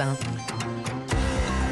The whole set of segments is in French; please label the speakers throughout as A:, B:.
A: Europe 1.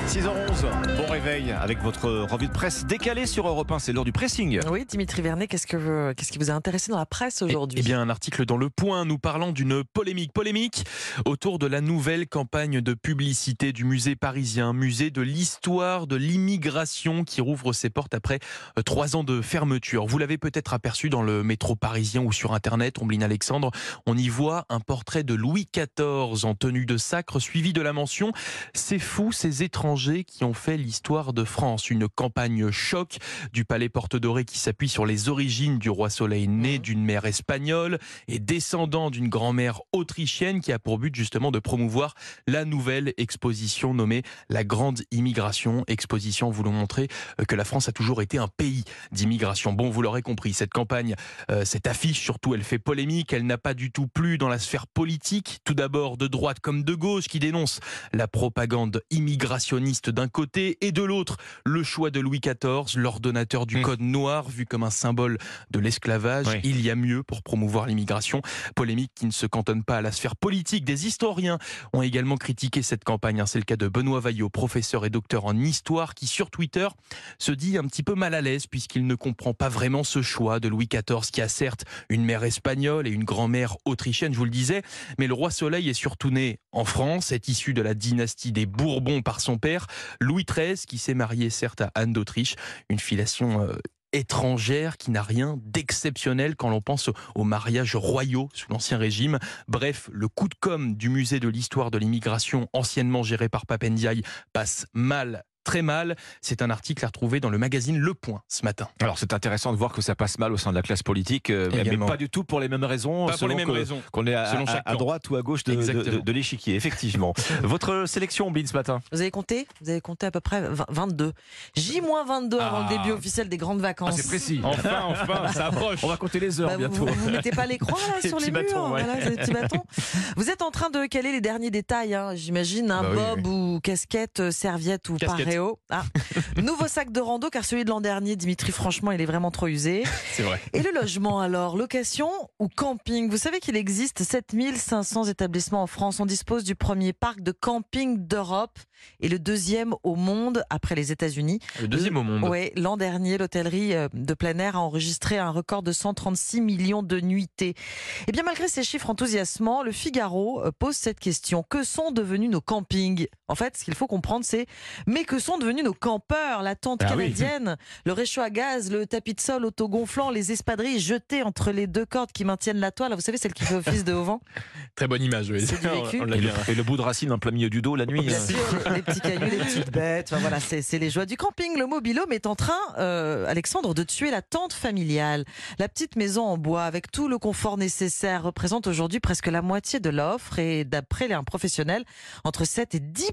B: 6h11, bon réveil avec votre revue de presse décalée sur Europe 1, c'est l'heure du pressing.
A: Oui, Dimitri Vernet, qu'est-ce, que, qu'est-ce qui vous a intéressé dans la presse aujourd'hui
C: Eh bien, un article dans Le Point, nous parlons d'une polémique. Polémique autour de la nouvelle campagne de publicité du musée parisien, musée de l'histoire de l'immigration qui rouvre ses portes après euh, trois ans de fermeture. Vous l'avez peut-être aperçu dans le métro parisien ou sur Internet, Ombline Alexandre, on y voit un portrait de Louis XIV en tenue de sacre, suivi de la mention « C'est fou, ces étrangers qui ont fait l'histoire de France. Une campagne choc du Palais Porte Dorée qui s'appuie sur les origines du roi Soleil né mmh. d'une mère espagnole et descendant d'une grand-mère autrichienne qui a pour but justement de promouvoir la nouvelle exposition nommée La Grande Immigration. Exposition voulant montrer euh, que la France a toujours été un pays d'immigration. Bon, vous l'aurez compris, cette campagne, euh, cette affiche surtout, elle fait polémique. Elle n'a pas du tout plu dans la sphère politique. Tout d'abord de droite comme de gauche qui dénonce la propagande immigrationniste d'un côté et de l'autre le choix de Louis XIV, l'ordonnateur du mmh. Code noir, vu comme un symbole de l'esclavage. Il y a mieux pour promouvoir l'immigration. Polémique qui ne se cantonne pas à la sphère politique. Des historiens ont également critiqué cette campagne. Hein. C'est le cas de Benoît Vaillot, professeur et docteur en histoire, qui sur Twitter se dit un petit peu mal à l'aise puisqu'il ne comprend pas vraiment ce choix de Louis XIV qui a certes une mère espagnole et une grand-mère autrichienne, je vous le disais, mais le roi Soleil est surtout né en France, est issu de la dynastie des Bourbons par son père Louis XIII, qui s'est marié certes à Anne d'Autriche, une filiation euh, étrangère qui n'a rien d'exceptionnel quand l'on pense aux mariages royaux sous l'Ancien Régime. Bref, le coup de com' du musée de l'histoire de l'immigration anciennement géré par Papendiaï passe mal très mal. C'est un article à retrouver dans le magazine Le Point ce matin.
B: Alors c'est intéressant de voir que ça passe mal au sein de la classe politique, euh, mais pas du tout pour les mêmes raisons.
C: Pas pour les mêmes raisons.
B: Qu'on est à, droite ou à gauche de, l'échiquier, effectivement. Votre sélection, Bin, ce matin
A: Vous avez compté? Vous avez compté à peu près 22. J-22 avant le ah. début officiel des grandes vacances.
B: Ah, c'est précis.
C: Enfin, enfin, ça approche.
B: On va compter les heures bah, bientôt.
A: Vous, ne mettez pas l'écran là sur les, murs, Vous êtes en train de caler les derniers détails, hein, j'imagine, un bah bob ou casquette, serviette ou paréo. Ah. Nouveau sac de rando, car celui de l'an dernier, Dimitri, franchement, il est vraiment trop usé.
C: C'est vrai.
A: Et le logement, alors, location ou camping? Vous savez qu'il existe 7500 établissements en France. On dispose du premier parc de camping d'Europe et le deuxième au monde après les États-Unis.
C: Le deuxième au monde
A: Oui, l'an dernier, l'hôtellerie euh, de plein air a enregistré un record de 136 millions de nuitées. Et eh bien, malgré ces chiffres enthousiasmants, le Figaro euh, pose cette question. Que sont devenus nos campings? En fait, ce qu'il faut comprendre, c'est mais que sont devenus nos campeurs, la tente ah canadienne, le réchaud à gaz, le tapis de sol autogonflant, les espadrilles jetées entre les deux cordes qui maintiennent la toile. Vous savez, celle qui fait office de haut
C: Très bonne image, oui.
B: et, le, bout de racine en plein milieu du dos la nuit.
A: Bien hein. sûr, les petits cailloux, les petites bêtes. voilà, c'est les joies du camping. Le mobilhome est en train, euh, Alexandre, de tuer la tente familiale. La petite maison en bois avec tout le confort nécessaire représente aujourd'hui presque la moitié de l'offre. Et d'après un professionnel, entre 7 et 10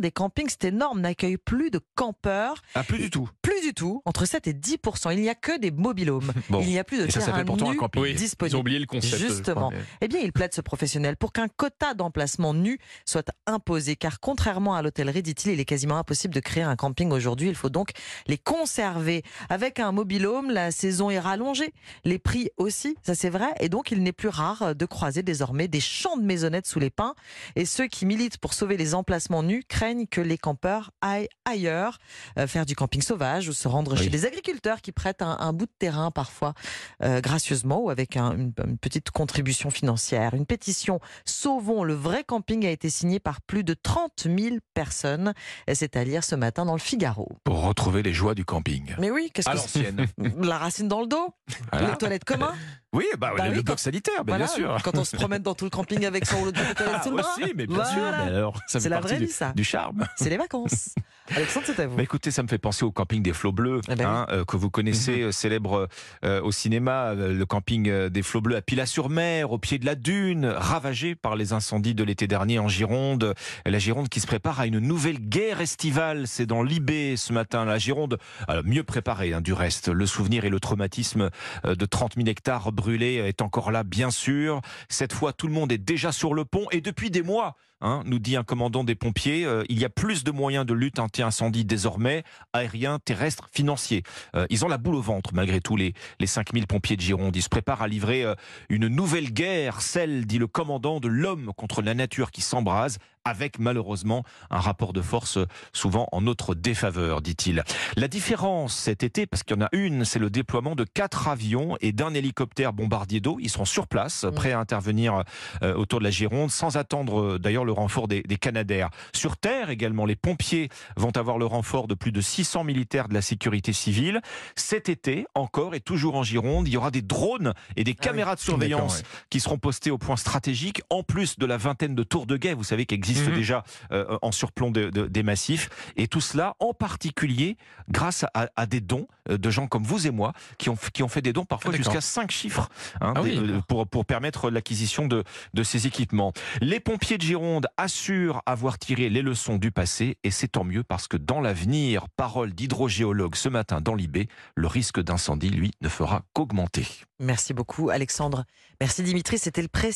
A: des campings, c'est énorme, n'accueillent plus de campeurs.
B: Ah, plus du tout.
A: Plus du tout. Entre 7 et 10 Il n'y a que des mobilhomes. Il n'y a plus de
B: ça, ça pourtant un camping.
C: Ils ont oublié le concept.
A: Justement. Eh bien, il plaide ce professionnel pour qu'un quota d'emplacement nu soit imposé, car contrairement à l'hôtellerie, dit-il, il est quasiment impossible de créer un camping aujourd'hui. Il faut donc les conserver. Avec un mobilhome, la saison est rallongée, les prix aussi, ça c'est vrai, et donc il n'est plus rare de croiser désormais des champs de maisonnettes sous les pins. Et ceux qui militent pour sauver les emplacements nus craignent que les campeurs aillent ailleurs, euh, faire du camping sauvage ou se rendre chez des agriculteurs qui prêtent un, bout de terrain parfois euh, gracieusement ou avec une, petite contribution financière. Une pétition Sauvons le vrai camping a été signée par plus de 30 000 personnes. C'est à lire ce matin dans le Figaro.
B: Pour retrouver les joies du camping.
A: Mais oui, qu'est-ce que
B: l'ancienne.
A: La racine dans le dos, les toilettes communes.
B: Oui, bah, bah le bloc sanitaire, bien sûr.
A: Quand on se promène dans tout le camping avec son rouleau de sous le bras.
B: Aussi, mais bien sûr. Mais alors,
A: c'est la vraie vie, ça.
B: Du charme.
A: C'est les vacances. Alexandre, c'est à vous.
B: Bah, écoutez, ça me fait penser au camping des Flots Bleus, eh ben hein, euh, que vous connaissez, mhm. euh, célèbre euh, au cinéma, le camping des Flots Bleus à Pilat-sur-Mer, au pied de la dune, ravagé par les incendies de l'été dernier en Gironde. La Gironde qui se prépare à une nouvelle guerre estivale. C'est dans l'Ibé ce matin. La Gironde, mieux préparée hein, du reste. Le souvenir et le traumatisme de 30 000 hectares brûlés est encore là, bien sûr. Cette fois, tout le monde est déjà sur le pont et depuis des mois. Hein, nous dit un commandant des pompiers. Euh, il y a plus de moyens de lutte anti-incendie désormais, aériens, terrestres, financiers. Euh, ils ont la boule au ventre, malgré tout, les, les 5000 pompiers de Gironde. Ils se préparent à livrer une nouvelle guerre, celle, dit le commandant, de l'homme contre la nature qui s'embrase avec malheureusement un rapport de force souvent en notre défaveur, dit-il. La différence cet été, parce qu'il y en a une, c'est le déploiement de quatre avions et d'un hélicoptère bombardier d'eau. Ils seront sur place, prêts à intervenir euh, autour de la Gironde, sans attendre euh, d'ailleurs le renfort des, des Canadaires. Sur Terre également, les pompiers vont avoir le renfort de plus de 600 militaires de la sécurité civile. Cet été, encore et toujours en Gironde, il y aura des drones et des ah caméras de surveillance qui seront postés au point stratégique, en plus de la vingtaine de tours de guet, vous savez, qui existent Mhm. déjà euh, en surplomb des massifs. Et tout cela, en particulier, grâce à, des dons euh, de gens comme vous et moi, qui ont, qui ont fait des dons parfois ah, jusqu'à 5 chiffres hein, ah euh, pour, pour permettre l'acquisition de, de ces équipements. Les pompiers de Gironde assurent avoir tiré les leçons du passé, et c'est tant mieux parce que dans l'avenir, parole d'hydrogéologue ce matin dans l'IB, le risque d'incendie, lui, ne fera qu'augmenter.
A: Merci beaucoup, Alexandre. Merci, Dimitri. C'était le précis.